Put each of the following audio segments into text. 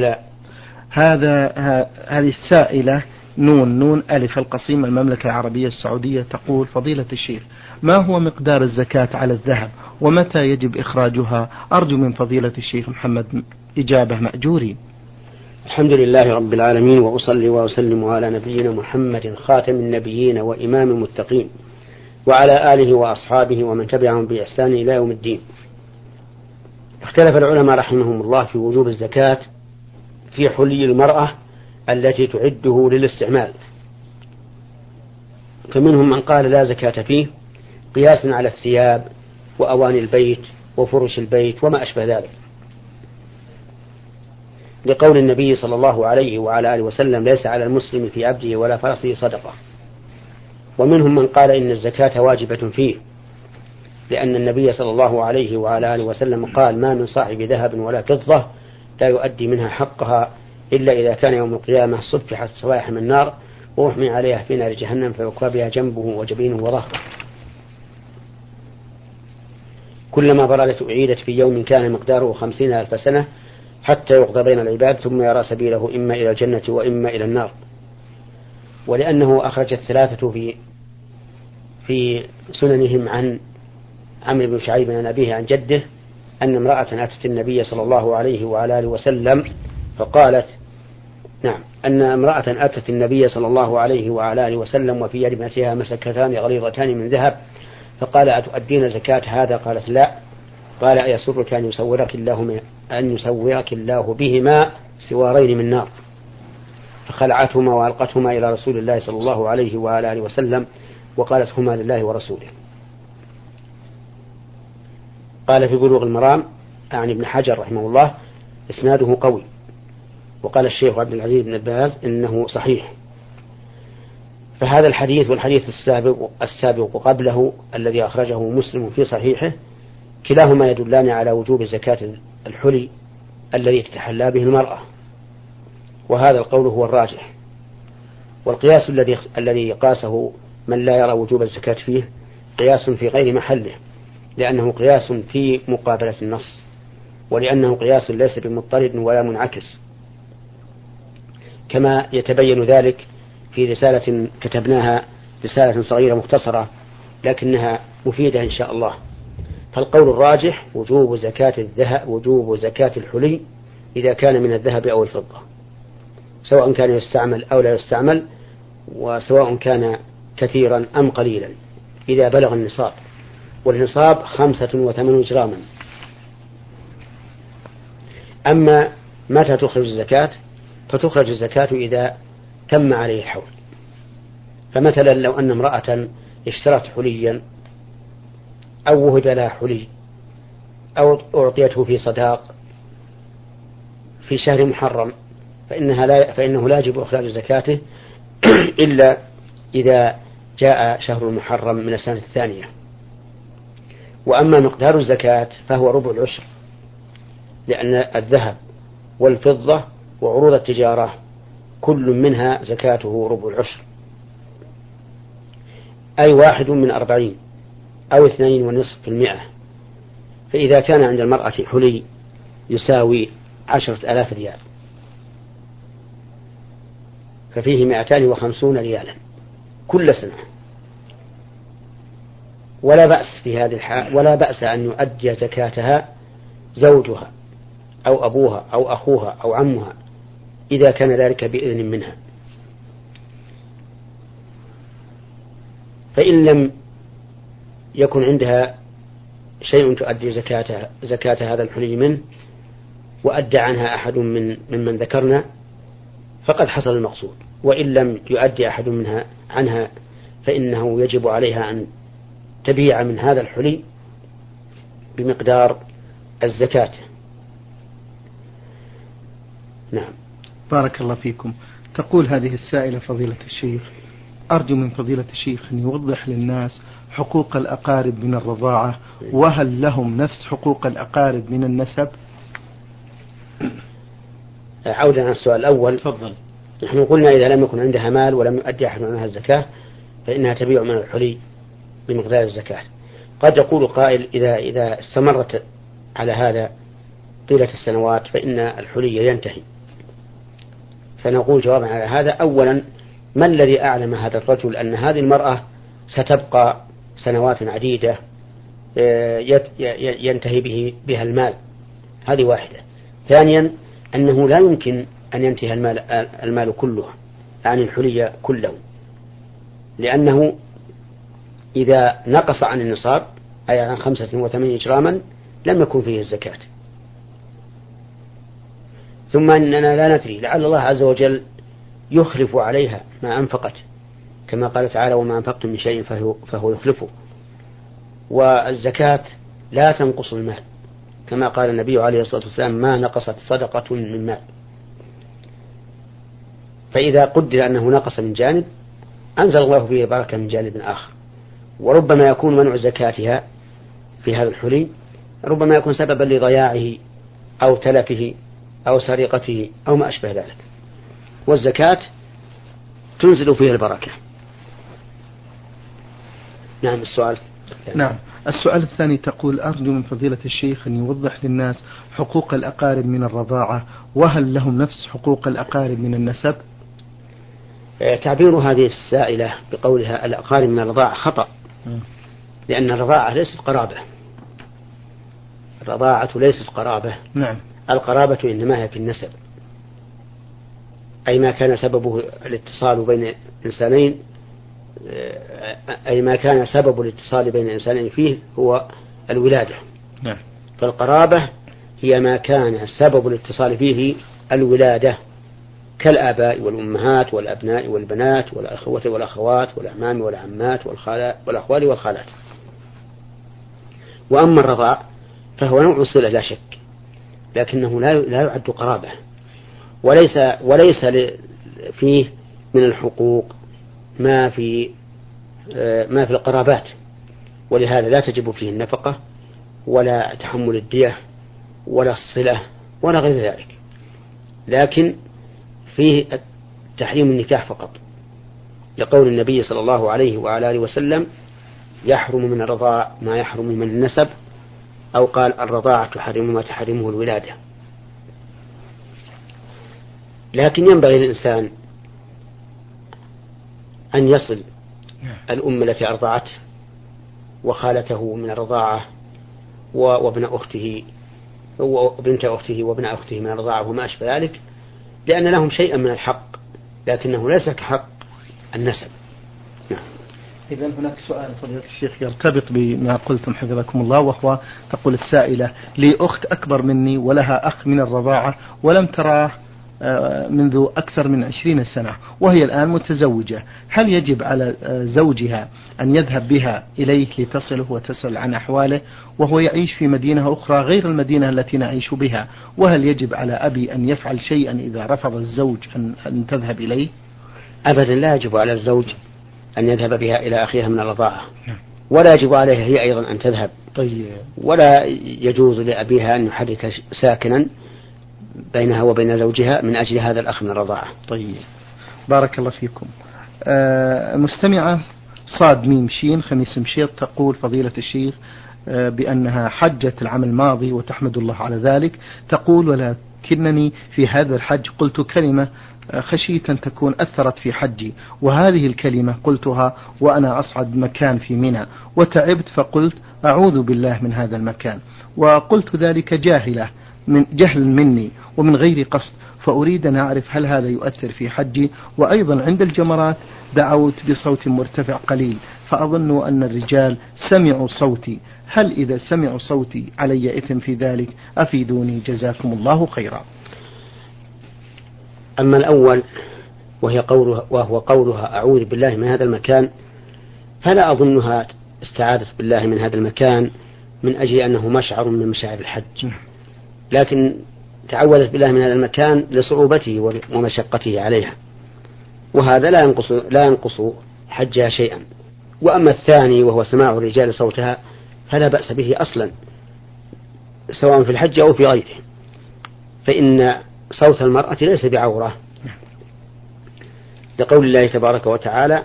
لا. هذا هذه السائلة نون نون ألف القصيم المملكة العربية السعودية تقول فضيلة الشيخ ما هو مقدار الزكاة على الذهب ومتى يجب إخراجها؟ أرجو من فضيلة الشيخ محمد إجابة مأجورين. الحمد لله رب العالمين وأصلي وأسلم على نبينا محمد خاتم النبيين وإمام المتقين وعلى آله وأصحابه ومن تبعهم بإحسان إلى يوم الدين. اختلف العلماء رحمهم الله في وجوب الزكاة في حلي المرأة التي تعده للاستعمال. فمنهم من قال لا زكاة فيه قياسا على الثياب وأواني البيت وفرش البيت وما أشبه ذلك. لقول النبي صلى الله عليه وعلى آله وسلم ليس على المسلم في عبده ولا فرسه صدقة. ومنهم من قال إن الزكاة واجبة فيه لأن النبي صلى الله عليه وعلى آله وسلم قال ما من صاحب ذهب ولا فضة لا يؤدي منها حقها إلا إذا كان يوم القيامة صفحت صواحم النار وأحمي عليها في نار جهنم فيكوى بها جنبه وجبينه وظهره كلما بردت أعيدت في يوم كان مقداره خمسين ألف سنة حتى يقضى بين العباد ثم يرى سبيله إما إلى الجنة وإما إلى النار. ولأنه أخرج الثلاثة في في سننهم عن عمرو بن شعيب عن أبيه عن جده أن امرأة أتت النبي صلى الله عليه وعلى آله وسلم فقالت نعم أن امرأة أتت النبي صلى الله عليه وعلى آله وسلم وفي يد ابنتها مسكتان غليظتان من ذهب فقال أتؤدين زكاة هذا؟ قالت لا. قال أيسرك أن يصورك الله أن يصورك الله بهما سوارين من نار. فخلعتهما وألقتهما إلى رسول الله صلى الله عليه وعلى آله وسلم وقالت هما لله ورسوله. قال في بلوغ المرام عن ابن حجر رحمه الله إسناده قوي. وقال الشيخ عبد العزيز بن باز إنه صحيح. فهذا الحديث والحديث السابق السابق قبله الذي أخرجه مسلم في صحيحه كلاهما يدلان على وجوب زكاة الحلي الذي تتحلى به المرأة. وهذا القول هو الراجح. والقياس الذي الذي قاسه من لا يرى وجوب الزكاة فيه قياس في غير محله. لأنه قياس في مقابلة النص ولأنه قياس ليس بمضطرد ولا منعكس. كما يتبين ذلك في رسالة كتبناها رسالة صغيرة مختصرة لكنها مفيدة إن شاء الله. فالقول الراجح وجوب زكاة الذهب وجوب زكاة الحلي إذا كان من الذهب أو الفضة. سواء كان يستعمل أو لا يستعمل وسواء كان كثيرا أم قليلا إذا بلغ النصاب. والنصاب خمسة وثمانون جراما. أما متى تخرج الزكاة؟ فتخرج الزكاة إذا تم عليه الحول. فمثلا لو أن امرأة اشترت حليا أو وهب لها حلي أو أعطيته في صداق في شهر محرم فإنها لا فإنه لا يجب إخراج زكاته إلا إذا جاء شهر المحرم من السنة الثانية. وأما مقدار الزكاة فهو ربع العشر لأن الذهب والفضة وعروض التجارة كل منها زكاته ربع العشر. أي واحد من أربعين أو اثنين ونصف في المئة. فإذا كان عند المرأة حلي يساوي عشرة آلاف ريال. ففيه مئتان وخمسون ريالا كل سنة. ولا بأس في هذه الحال ولا بأس أن يؤدي زكاتها زوجها أو أبوها أو أخوها أو عمها إذا كان ذلك بإذن منها. فإن لم يكن عندها شيء تؤدي زكاة زكاة هذا الحلي منه وأدى عنها أحد من ممن ذكرنا فقد حصل المقصود. وإن لم يؤدي أحد منها عنها فإنه يجب عليها أن تبيع من هذا الحلي بمقدار الزكاة. نعم. بارك الله فيكم. تقول هذه السائلة فضيلة الشيخ أرجو من فضيلة الشيخ أن يوضح للناس حقوق الأقارب من الرضاعة وهل لهم نفس حقوق الأقارب من النسب؟ عودا عن السؤال الأول. تفضل. نحن قلنا إذا لم يكن عندها مال ولم يؤدي أحد عنها الزكاة فإنها تبيع من الحلي بمقدار الزكاة. قد يقول قائل إذا إذا استمرت على هذا طيلة السنوات فإن الحلي ينتهي. فنقول جوابا على هذا أولا ما الذي أعلم هذا الرجل أن هذه المرأة ستبقى سنوات عديدة آه، ينتهي به بها المال؟ هذه واحدة. ثانيا أنه لا يمكن أن ينتهي المال, المال كله عن الحلي كله لأنه إذا نقص عن النصاب أي عن خمسة وثمانين جراما لم يكن فيه الزكاة. ثم أننا لا ندري لعل الله عز وجل يخلف عليها ما أنفقت. كما قال تعالى وما أنفقتم من شيء فهو, فهو يخلفه. والزكاة لا تنقص المال. كما قال النبي عليه الصلاة والسلام ما نقصت صدقة من مال. فإذا قدر أنه نقص من جانب أنزل الله فيه بركة من جانب آخر. وربما يكون منع زكاتها في هذا الحلي ربما يكون سببا لضياعه أو تلفه أو سرقته أو ما أشبه ذلك. والزكاة تنزل فيها البركة. نعم السؤال. نعم. السؤال الثاني تقول أرجو من فضيلة الشيخ أن يوضح للناس حقوق الأقارب من الرضاعة وهل لهم نفس حقوق الأقارب من النسب؟ آه، تعبير هذه السائلة بقولها الأقارب من الرضاعة خطأ. لأن الرضاعة ليست قرابة. الرضاعة ليست قرابة. نعم. القرابة إنما هي في النسب. أي ما كان سببه الاتصال بين إنسانين أي ما كان سبب الاتصال بين الإنسانين فيه هو الولادة. نعم. فالقرابة هي ما كان سبب الاتصال فيه الولادة. كالآباء والأمهات والأبناء والبنات والأخوة والأخوات والأعمام والعمات والأخوال والخالات. وأما الرضاع فهو نوع صلة لا شك لكنه لا لا يعد قرابة وليس وليس فيه من الحقوق ما في آه، ما في القرابات. ولهذا لا تجب فيه النفقة ولا تحمل الدية ولا الصلة ولا غير ذلك. لكن فيه تحريم النكاح فقط لقول النبي صلى الله عليه وعلى آله وسلم يحرم من الرضاع ما يحرم من النسب أو قال الرضاعة تحرم ما تحرمه الولادة لكن ينبغي للإنسان أن يصل. الأم التي أرضعته وخالته من الرضاعة وابن أخته وبنت أخته وابن أخته من الرضاعة وما أشبه ذلك لأن لهم شيئا من الحق لكنه ليس كحق النسب. نعم. إذا هناك سؤال فضيلة الشيخ يرتبط بما قلتم حفظكم الله وهو تقول السائلة لي أخت أكبر مني ولها أخ من الرضاعة ولم تراه منذ أكثر من عشرين سنة وهي الآن متزوجة. هل يجب على آه، زوجها أن يذهب بها إليه لتصله وتسأل عن أحواله وهو يعيش في مدينة أخرى غير المدينة التي نعيش بها؟ وهل يجب على أبي أن يفعل شيئا إذا رفض الزوج أن, أن تذهب إليه؟ أبدا لا يجب على الزوج أن يذهب بها إلى أخيها من الرضاعة. نعم. ولا يجب عليها هي أيضا أن تذهب. طيب. ولا يجوز لأبيها أن يحرك ساكنا. بينها وبين زوجها من أجل هذا الأخ من الرضاعة. طيب. بارك الله فيكم. آه مستمعة صاد ميم شين خميس مشيط تقول فضيلة الشيخ آه بأنها حجت العام الماضي وتحمد الله على ذلك. تقول ولكنني في هذا الحج قلت كلمة آه، خشيت أن تكون أثرت في حجي وهذه الكلمة قلتها وأنا أصعد مكان في منى وتعبت فقلت أعوذ بالله من هذا المكان وقلت ذلك جاهلة من جهل مني ومن غير قصد فأريد أن أعرف هل هذا يؤثر في حجي. وأيضا عند الجمرات دعوت بصوت مرتفع قليل فأظن أن الرجال سمعوا صوتي. هل إذا سمعوا صوتي علي إثم في ذلك؟ أفيدوني. جزاكم الله خيرا. أما الأول وهي قولها وهو قولها أعوذ بالله من هذا المكان فلا أظنها استعاذت بالله من هذا المكان من أجل أنه مشعر من مشاعر الحج. نعم. لكن تعوذت بالله من هذا المكان لصعوبته ومشقته عليها. وهذا لا ينقص لا ينقص حجها شيئا. وأما الثاني وهو سماع الرجال صوتها فلا بأس به أصلا سواء في الحج أو في غيره. فإن صوت المرأة ليس بعورة. لقول الله تبارك وتعالى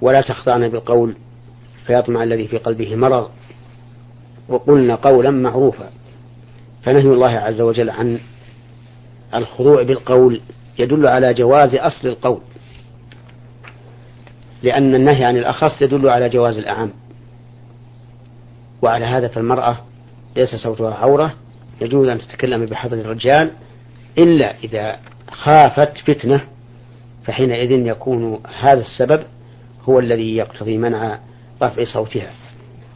ولا تخضعن بالقول فيطمع الذي في قلبه مرض. وقلن قولا معروفا. فنهي الله عز وجل عن الخضوع بالقول يدل على جواز أصل القول. لأن النهي عن الأخص يدل على جواز الأعم. وعلى هذا فالمرأة ليس صوتها عورة يجوز أن تتكلم بحضر الرجال إلا إذا خافت فتنة فحينئذ يكون هذا السبب هو الذي يقتضي منع رفع صوتها.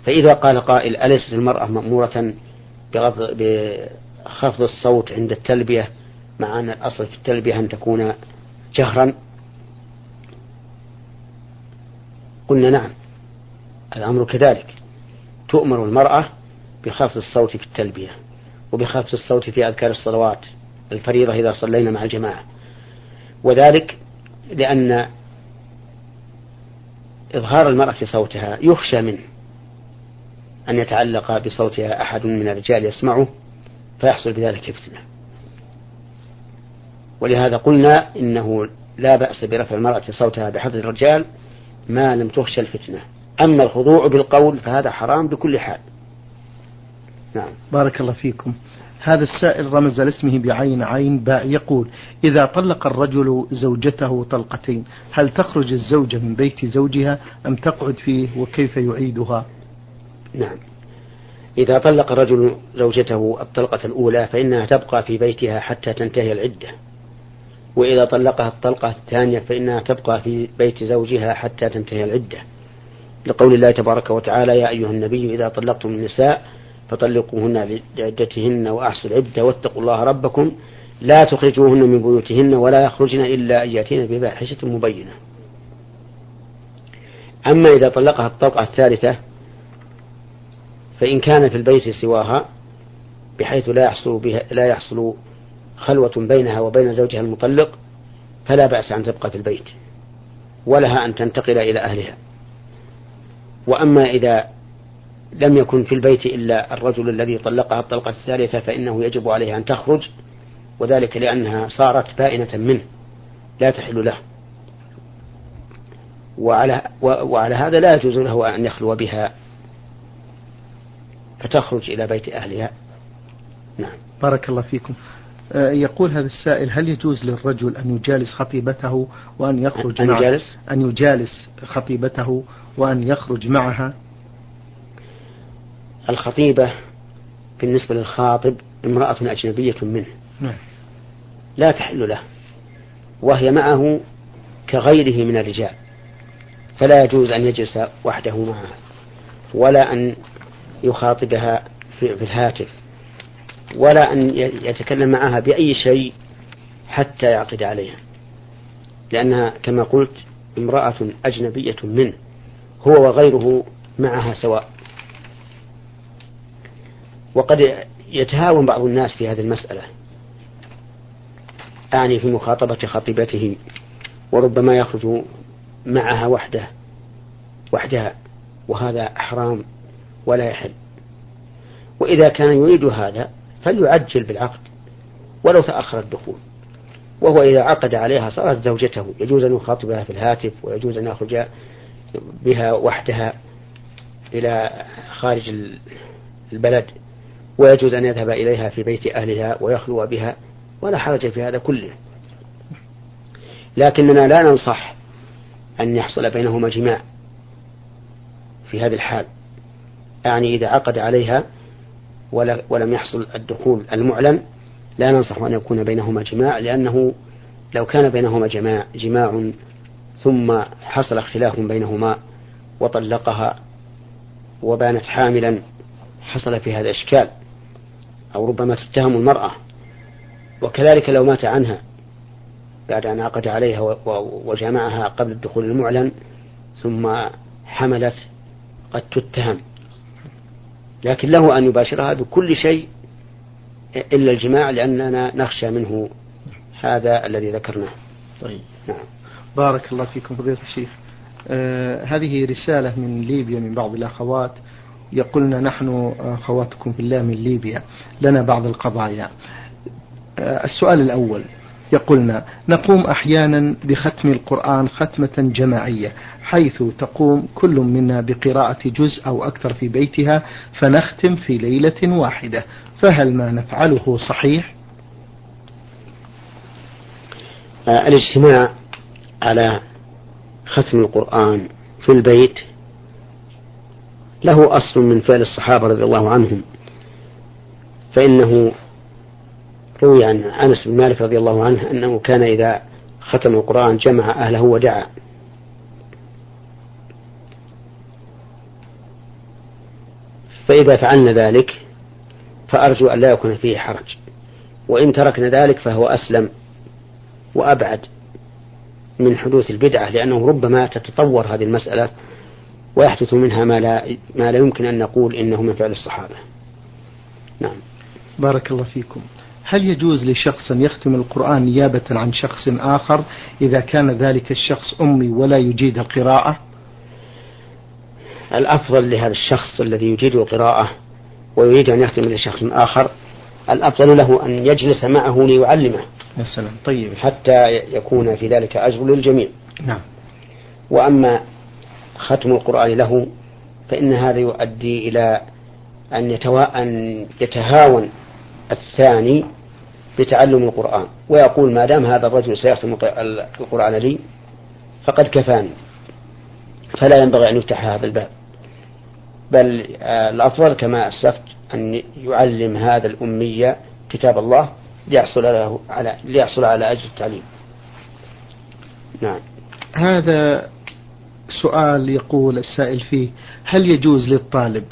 فإذا قال قائل أليست المرأة مأمورة بخفض الصوت عند التلبية مع أن الأصل في التلبية أن تكون جهرا. قلنا نعم الأمر كذلك. تؤمر المرأة بخفض الصوت في التلبية وبخفض الصوت في أذكار الصلوات الفريضة إذا صلينا مع الجماعة. وذلك لأن إظهار المرأة صوتها يخشى منه. أن يتعلق بصوتها أحد من الرجال يسمعه فيحصل بذلك فتنة. ولهذا قلنا إنه لا بأس برفع المرأة صوتها بحضر الرجال ما لم تخشى الفتنة. أما الخضوع بالقول فهذا حرام بكل حال. نعم. بارك الله فيكم. هذا السائل رمز لاسمه بعين عين باء يقول إذا طلق الرجل زوجته طلقتين هل تخرج الزوجة من بيت زوجها أم تقعد فيه وكيف يعيدها؟ نعم. إذا طلق الرجل زوجته الطلقة الأولى فإنها تبقى في بيتها حتى تنتهي العدة. وإذا طلقها الطلقة الثانية فإنها تبقى في بيت زوجها حتى تنتهي العدة. لقول الله تبارك وتعالى يا أيها النبي إذا طلقتم النساء فطلقوهن لعدتهن وأحصوا العدة واتقوا الله ربكم. لا تخرجوهن من بيوتهن ولا يخرجن إلا أن يأتين بفاحشة مبينة. أما إذا طلقها الطلقة الثالثة فإن كان في البيت سواها بحيث لا يحصل بها لا يحصل خلوة بينها وبين زوجها المطلق فلا بأس أن تبقى في البيت ولها أن تنتقل إلى أهلها. وأما إذا لم يكن في البيت إلا الرجل الذي طلقها الطلقة الثالثة فإنه يجب عليها أن تخرج وذلك لأنها صارت بائنة منه لا تحل له. وعلى, وعلى هذا لا يجوز له أن يخلو بها. فتخرج إلى بيت أهلها. نعم. بارك الله فيكم. آه، يقول هذا السائل هل يجوز للرجل أن يجالس خطيبته وأن يخرج أن يجالس؟ أن يجالس خطيبته وأن يخرج معها؟ الخطيبة بالنسبة للخاطب امرأة أجنبية منه. نعم. لا تحل له. وهي معه كغيره من الرجال. فلا يجوز أن يجلس وحده معها. ولا أن يخاطبها في الهاتف ولا أن يتكلم معها بأي شيء حتى يعقد عليها. لأنها كما قلت امرأة أجنبية منه هو وغيره معها سواء. وقد يتهاون بعض الناس في هذه المسألة أعني في مخاطبة خطيبته وربما يخرج معها وحده وحدها وهذا حرام. ولا يحل. وإذا كان يريد هذا فليعجل بالعقد ولو تأخر الدخول. وهو إذا عقد عليها صارت زوجته يجوز أن يخاطبها في الهاتف ويجوز أن يخرج بها وحدها إلى خارج البلد ويجوز أن يذهب إليها في بيت أهلها ويخلو بها ولا حرج في هذا كله. لكننا لا ننصح أن يحصل بينهما جماع في هذه الحال. يعني إذا عقد عليها ولم يحصل الدخول المعلن لا ننصح أن يكون بينهما جماع لأنه لو كان بينهما جماع جماع ثم حصل اختلاف بينهما وطلقها وبانت حاملا حصل في هذا إشكال أو ربما تتهم المرأة. وكذلك لو مات عنها بعد أن عقد عليها وجمعها قبل الدخول المعلن ثم حملت قد تتهم. لكن له أن يباشرها بكل شيء إلا الجماع لأننا نخشى منه هذا الذي ذكرناه. طيب. نعم. بارك الله فيكم فضيلة الشيخ. آه هذه رسالة من ليبيا من بعض الأخوات. يقولن نحن أخواتكم في الله من ليبيا لنا بعض القضايا. آه السؤال الأول. يقولنا نقوم أحيانا بختم القرآن ختمة جماعية حيث تقوم كل منا بقراءة جزء أو أكثر في بيتها فنختم في ليلة واحدة فهل ما نفعله صحيح؟ الاجتماع على ختم القرآن في البيت له أصل من فعل الصحابة رضي الله عنهم فإنه روي عن أنس بن مالك رضي الله عنه أنه كان إذا ختم القرآن جمع أهله ودعا فإذا فعلنا ذلك فأرجو أن لا يكون فيه حرج وإن تركنا ذلك فهو أسلم وأبعد من حدوث البدعة لأنه ربما تتطور هذه المسألة ويحدث منها ما لا ما لا يمكن أن نقول إنه من فعل الصحابة. نعم. بارك الله فيكم. هل يجوز لشخص أن يختم القرآن نيابة عن شخص آخر إذا كان ذلك الشخص أمي ولا يجيد القراءة؟ الأفضل لهذا الشخص الذي يجيد القراءة ويريد أن يختم لشخص آخر الأفضل له أن يجلس معه ليعلمه. يا سلام. طيب. حتى يكون في ذلك أجر للجميع. نعم. وأما ختم القرآن له فإن هذا يؤدي إلى أن, يتوا... أن يتهاون الثاني بتعلم القرآن ويقول ما دام هذا الرجل سيختم القرآن لي فقد كفاني فلا ينبغي أن يفتح هذا الباب بل آه، الأفضل كما أسلفت أن يعلم هذا الأمية كتاب الله ليحصل له على ليحصل على أجر التعليم. نعم. هذا سؤال يقول السائل فيه هل يجوز للطالب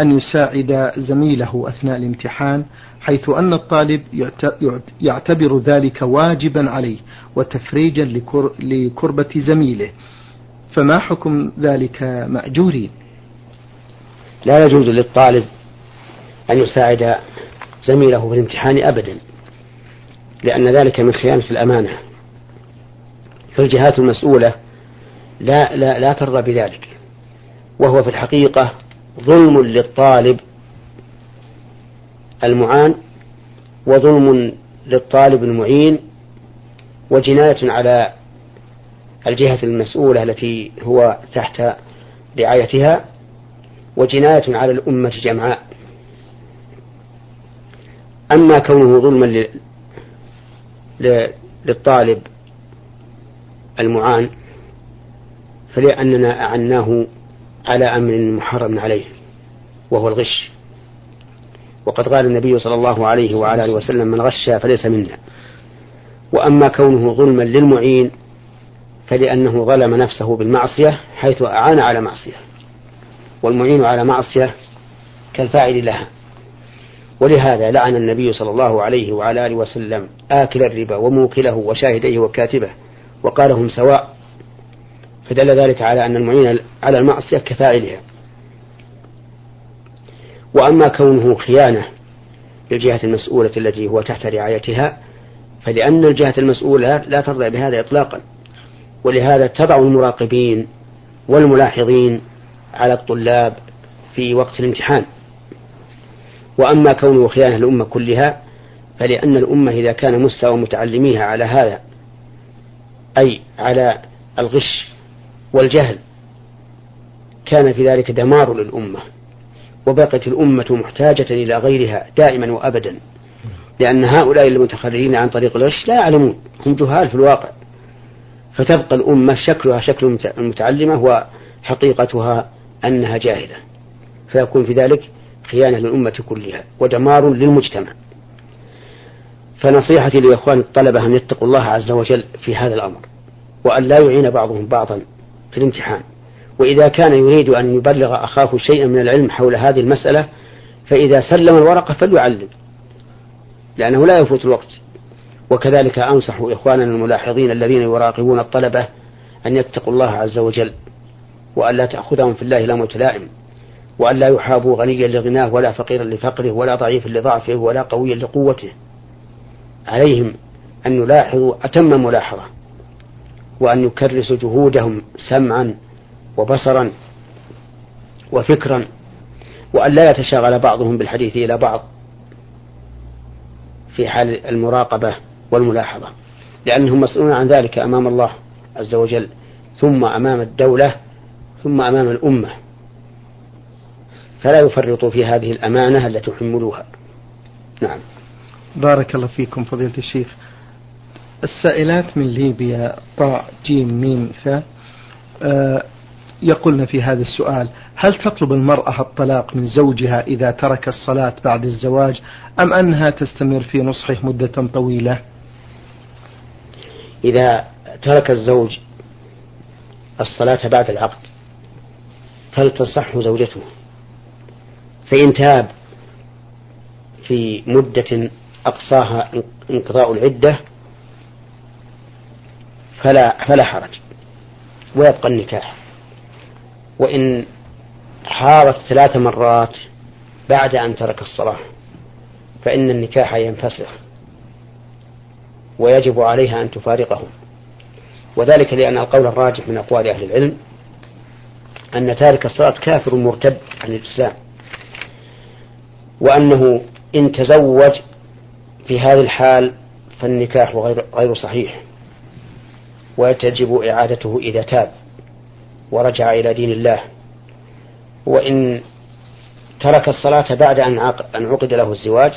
أن يساعد زميله أثناء الامتحان حيث أن الطالب يعتبر ذلك واجبا عليه وتفريجا لكربة زميله. فما حكم ذلك مأجورين؟ لا يجوز للطالب أن يساعد زميله في الامتحان أبدا لأن ذلك من خيانة الأمانة. فالجهات المسؤولة لا لا لا ترضى بذلك وهو في الحقيقة ظلم للطالب المعان وظلم للطالب المعين وجناية على الجهة المسؤولة التي هو تحت رعايتها وجناية على الأمة جمعاء. أما كونه ظلما للطالب المعان فلأننا أعناه على أمر محرم عليه وهو الغش. وقد قال النبي صلى الله عليه وعلى آله وسلم من غش فليس منا. وأما كونه ظلما للمعين فلأنه ظلم نفسه بالمعصية حيث أعان على معصية والمعين على معصية كالفاعل لها. ولهذا لعن النبي صلى الله عليه وعلى آله وسلم آكل الربا وموكله وشاهديه وكاتبه وقال هم سواء فدل ذلك على أن المعين على المعصية كفاعلها. وأما كونه خيانة للجهة المسؤولة التي هو تحت رعايتها فلأن الجهة المسؤولة لا ترضى بهذا إطلاقا. ولهذا تضع المراقبين والملاحظين على الطلاب في وقت الامتحان. وأما كونه خيانة الأمة كلها فلأن الأمة إذا كان مستوى متعلميها على هذا أي على الغش والجهل كان في ذلك دمار للأمة وبقت الأمة محتاجة إلى غيرها دائما وأبدا لأن هؤلاء المتخرجين عن طريق الغش لا يعلمون هم جهال في الواقع. فتبقى الأمة شكلها شكل المتعلمة وحقيقتها أنها جاهلة. فيكون في ذلك خيانة للأمة كلها ودمار للمجتمع. فنصيحتي لإخوان الطلبة أن يتقوا الله عز وجل في هذا الأمر وأن لا يعين بعضهم بعضا في الامتحان. وإذا كان يريد أن يبلغ أخاه شيئا من العلم حول هذه المسألة فإذا سلم الورقة فليعلم لأنه لا يفوت الوقت. وكذلك أنصح إخواننا الملاحظين الذين يراقبون الطلبة أن يتقوا الله عز وجل وأن لا تأخذهم في الله لومة لائم وأن لا يحابوا غنيا لغناه ولا فقيرا لفقره ولا ضعيفا لضعفه ولا قويا لقوته. عليهم أن يلاحظوا أتم ملاحظة. وأن يكرسوا جهودهم سمعا وبصرا وفكرا وأن لا يتشاغل بعضهم بالحديث إلى بعض في حال المراقبة والملاحظة لأنهم مسؤولون عن ذلك أمام الله عز وجل ثم أمام الدولة ثم أمام الأمة. فلا يفرطوا في هذه الأمانة التي حملوها. نعم. بارك الله فيكم فضيلة الشيخ. السائلات من ليبيا طاء جيم ميم ثاء آه يقولن في هذا السؤال هل تطلب المرأة الطلاق من زوجها إذا ترك الصلاة بعد الزواج أم أنها تستمر في نصحه مدة طويلة؟ إذا ترك الزوج الصلاة بعد العقد فلتصحه زوجته؟ فإن تاب في مدة أقصاها انقضاء العدة فلا فلا حرج. ويبقى النكاح. وإن حارت ثلاث مرات بعد أن ترك الصلاة فإن النكاح ينفسخ ويجب عليها أن تفارقه وذلك لأن القول الراجح من أقوال أهل العلم أن تارك الصلاة كافر مرتد عن الإسلام وأنه إن تزوج في هذه الحال فالنكاح غير غير صحيح. وتجب إعادته إذا تاب ورجع إلى دين الله. وإن ترك الصلاة بعد أن عقد له الزواج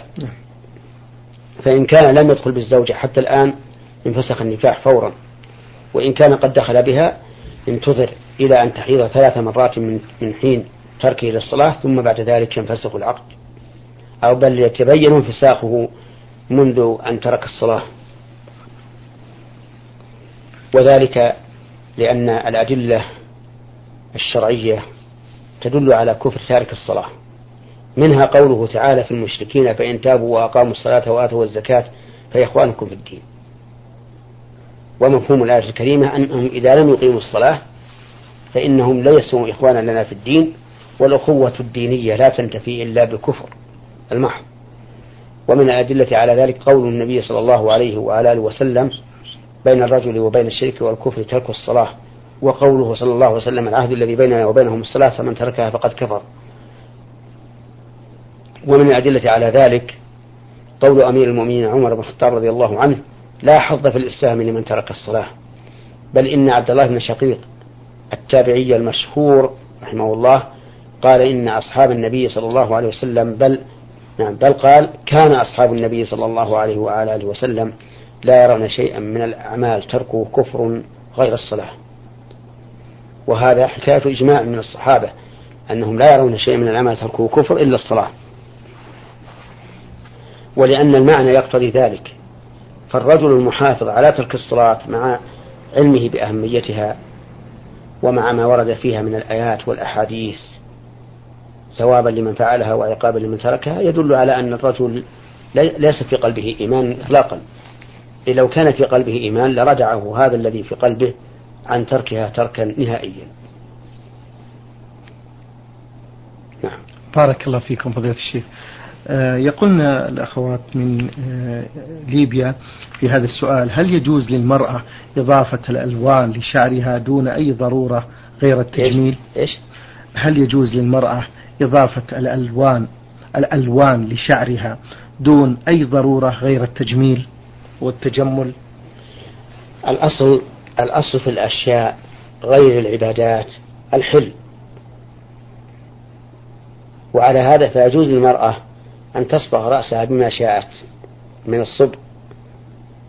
فإن كان لم يدخل بالزوجة حتى الآن انفسخ النكاح فورا. وإن كان قد دخل بها انتظر إلى أن تحيض ثلاث مرات من من حين تركه للصلاة ثم بعد ذلك ينفسخ العقد. أو بل يتبين انفساخه منذ أن ترك الصلاة. وذلك لأن الأدلة الشرعية تدل على كفر تارك الصلاة. منها قوله تعالى في المشركين فإن تابوا وأقاموا الصلاة وآتوا الزكاة فإخوانكم في الدين. ومفهوم الآية الكريمة أنهم إذا لم يقيموا الصلاة فإنهم ليسوا إخوانا لنا في الدين والأخوة الدينية لا تنتفي إلا بالكفر المحض. ومن الأدلة على ذلك قول النبي صلى الله عليه وآله وسلم بين الرجل وبين الشرك والكفر ترك الصلاة وقوله صلى الله عليه وسلم العهد الذي بيننا وبينهم الصلاة فمن تركها فقد كفر. ومن الأدلة على ذلك قول أمير المؤمنين عمر بن الخطاب رضي الله عنه لا حظ في الإسلام لمن ترك الصلاة بل إن عبد الله بن شقيق التابعي المشهور رحمه الله قال إن أصحاب النبي صلى الله عليه وسلم بل نعم بل قال كان أصحاب النبي صلى الله عليه وآله وسلم لا يرون شيئا من الأعمال تركه كفر غير الصلاة. وهذا حكاية إجماع من الصحابة أنهم لا يرون شيئا من الأعمال تركه كفر إلا الصلاة. ولأن المعنى يقتضي ذلك. فالرجل المحافظ على ترك الصلاة مع علمه بأهميتها ومع ما ورد فيها من الآيات والأحاديث ثوابا لمن فعلها وعقابا لمن تركها يدل على أن الرجل ليس في قلبه إيمان إطلاقا. لو كان في قلبه إيمان لردعه هذا الذي في قلبه عن تركها تركا نهائيا. نعم. بارك الله فيكم فضيلة الشيخ. آه، يقولنا الأخوات من آه، ليبيا في هذا السؤال هل يجوز للمرأة إضافة الألوان لشعرها دون أي ضرورة غير التجميل؟ إيش؟ هل يجوز للمرأة إضافة الألوان الألوان لشعرها دون أي ضرورة غير التجميل؟ والتجمل. الأصل الأصل في الأشياء غير العبادات الحل. وعلى هذا فيجوز للمرأة أن تصبغ رأسها بما شاءت من الصبغ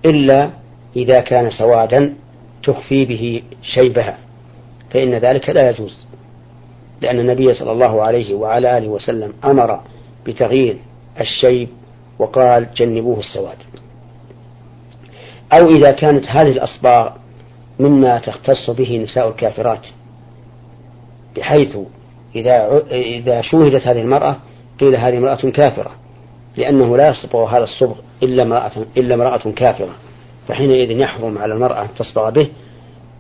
إلا إذا كان سوادا تخفي به شيبها فإن ذلك لا يجوز. لأن النبي صلى الله عليه وعلى آله وسلم أمر بتغيير الشيب وقال جنبوه السواد. أو إذا كانت هذه الأصباغ مما تختص به نساء الكافرات بحيث إذا إذا شوهدت هذه المرأة قيل هذه امرأة كافرة لأنه لا يصبغ هذا الصبغ إلا امرأة إلا امرأة كافرة. فحينئذ يحرم على المرأة أن تصبغ به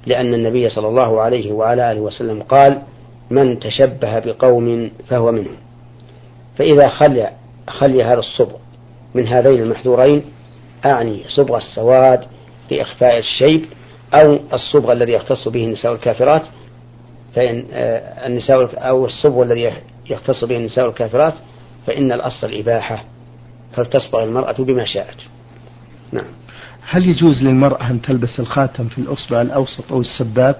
لأن النبي صلى الله عليه وعلى آله وسلم قال من تشبه بقوم فهو منهم. فإذا خلي خلي هذا الصبغ من هذين المحذورين أعني صبغ السواد لإخفاء الشيب أو الصبغ الذي يختص به النساء الكافرات فإن آه، النساء أو الصبغ الذي يختص به النساء الكافرات فإن الأصل الإباحة فلتصبغ المرأة بما شاءت. نعم. هل يجوز للمرأة أن تلبس الخاتم في الأصبع الأوسط أو السباب؟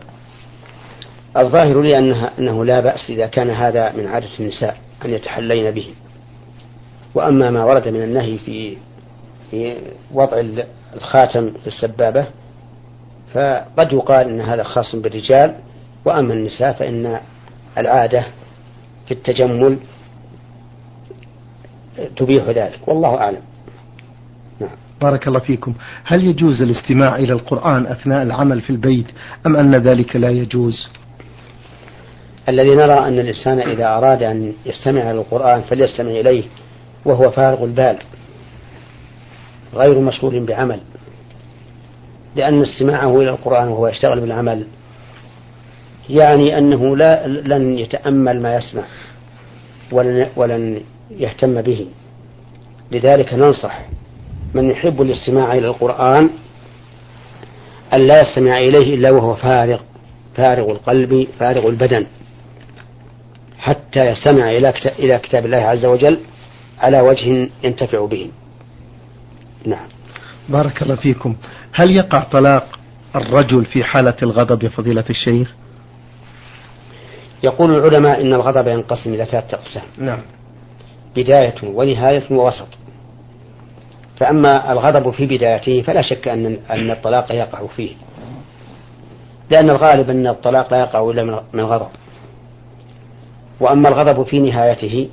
الظاهر لي أنها أنه لا بأس إذا كان هذا من عادة النساء أن يتحلين به. وأما ما ورد من النهي في في وضع الخاتم في السبابة فقد يقال أن هذا خاص بالرجال وأما النساء فإن العادة في التجمل تبيح ذلك. والله أعلم. نعم. بارك الله فيكم. هل يجوز الاستماع إلى القرآن أثناء العمل في البيت أم أن ذلك لا يجوز؟ الذي نرى أن الإنسان إذا أراد أن يستمع إلى القرآن فليستمع إليه وهو فارغ البال. غير مشغول بعمل لأن استماعه إلى القرآن وهو يشتغل بالعمل يعني أنه لا لن يتأمل ما يسمع ولن, ولن يهتم به. لذلك ننصح من يحب الاستماع إلى القرآن أن لا يستمع إليه إلا وهو فارغ فارغ القلب فارغ البدن حتى يستمع إلى كتاب الله عز وجل على وجه ينتفع به. نعم. بارك الله فيكم. هل يقع طلاق الرجل في حالة الغضب يا فضيلة الشيخ؟ يقول العلماء إن الغضب ينقسم إلى ثلاثة أقسام. نعم. بداية ونهاية ووسط. فأما الغضب في بدايته فلا شك أن أن الطلاق يقع فيه. لأن الغالب أن الطلاق لا يقع إلا من الغضب وأما الغضب في نهايته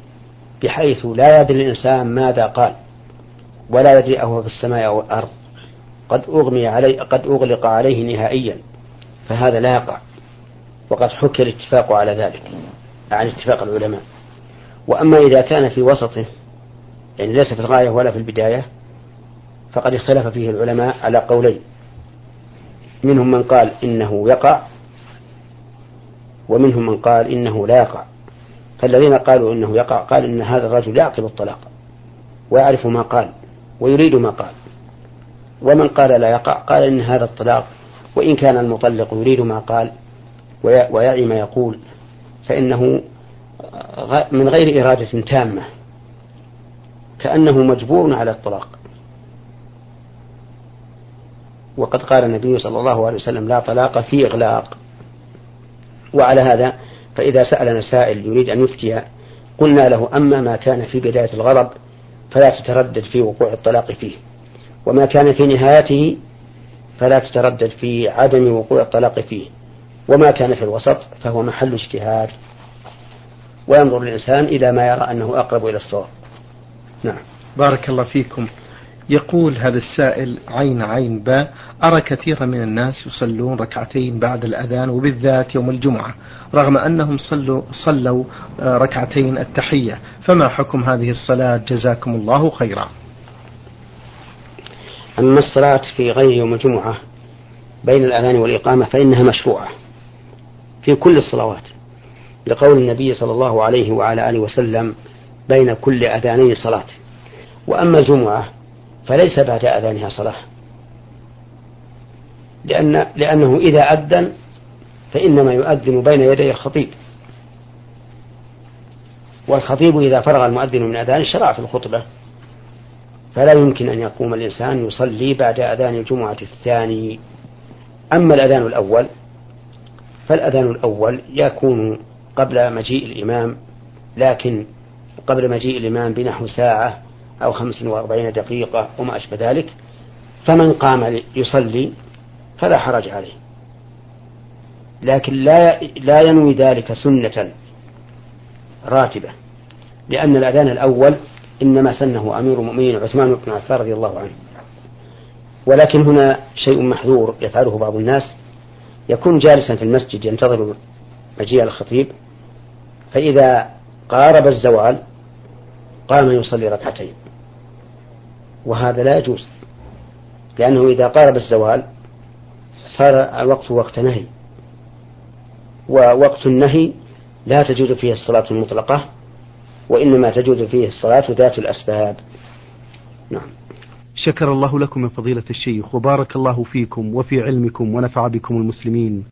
بحيث لا يدري الإنسان ماذا قال. ولا يدري أهو في السماء أو الأرض. قد أغمي عليه قد أغلق عليه نهائيا. فهذا لا يقع. وقد حكي الاتفاق على ذلك عن اتفاق العلماء. وأما إذا كان في وسطه يعني ليس في الغاية ولا في البداية فقد اختلف فيه العلماء على قولين. منهم من قال إنه يقع ومنهم من قال إنه لا يقع. فالذين قالوا إنه يقع قال إن هذا الرجل يعقل الطلاق ويعرف ما قال. ويريد ما قال. ومن قال لا يقع قال إن هذا الطلاق وإن كان المطلق يريد ما قال ويعي ما يقول فإنه من غير إرادة تامة كأنه مجبور على الطلاق. وقد قال النبي صلى الله عليه وسلم لا طلاق في إغلاق. وعلى هذا فإذا سألنا سائل يريد أن يفتي قلنا له أما ما كان في بداية الغضب فلا تتردد في وقوع الطلاق فيه. وما كان في نهايته فلا تتردد في عدم وقوع الطلاق فيه. وما كان في الوسط فهو محل اجتهاد. وينظر الإنسان إلى ما يرى أنه أقرب إلى الصواب. نعم. بارك الله فيكم. يقول هذا السائل عين عين باء أرى كثيرا من الناس يصلون ركعتين بعد الأذان وبالذات يوم الجمعة رغم أنهم صلوا, صلوا آه، ركعتين التحية فما حكم هذه الصلاة؟ جزاكم الله خيرا. أما الصلاة في غير يوم الجمعة بين الأذان والإقامة فإنها مشروعة في كل الصلوات لقول النبي صلى الله عليه وعلى آله وسلم بين كل أذانين صلاة. وأما الجمعة فليس بعد أذانها صلاة. لأن لأنه إذا أذن فإنما يؤذن بين يدي الخطيب. والخطيب إذا فرغ المؤذن من أذان شرع في الخطبة. فلا يمكن أن يقوم الإنسان يصلي بعد أذان الجمعة الثاني. أما الأذان الأول فالأذان الأول يكون قبل مجيء الإمام لكن قبل مجيء الإمام بنحو ساعة أو خمس وأربعين دقيقة وما أشبه ذلك فمن قام يصلي فلا حرج عليه. لكن لا لا ينوي ذلك سنة راتبة لأن الأذان الأول إنما سنه أمير المؤمنين عثمان بن عفان رضي الله عنه. ولكن هنا شيء محذور يفعله بعض الناس. يكون جالسا في المسجد ينتظر مجيء الخطيب فإذا قارب الزوال قام يصلي ركعتين. وهذا لا يجوز. لأنه إذا قارب الزوال صار الوقت وقت نهي. ووقت النهي لا تجوز فيه الصلاة المطلقة وإنما تجوز فيه الصلاة ذات الأسباب. نعم. شكر الله لكم من فضيلة الشيخ وبارك الله فيكم وفي علمكم ونفع بكم المسلمين.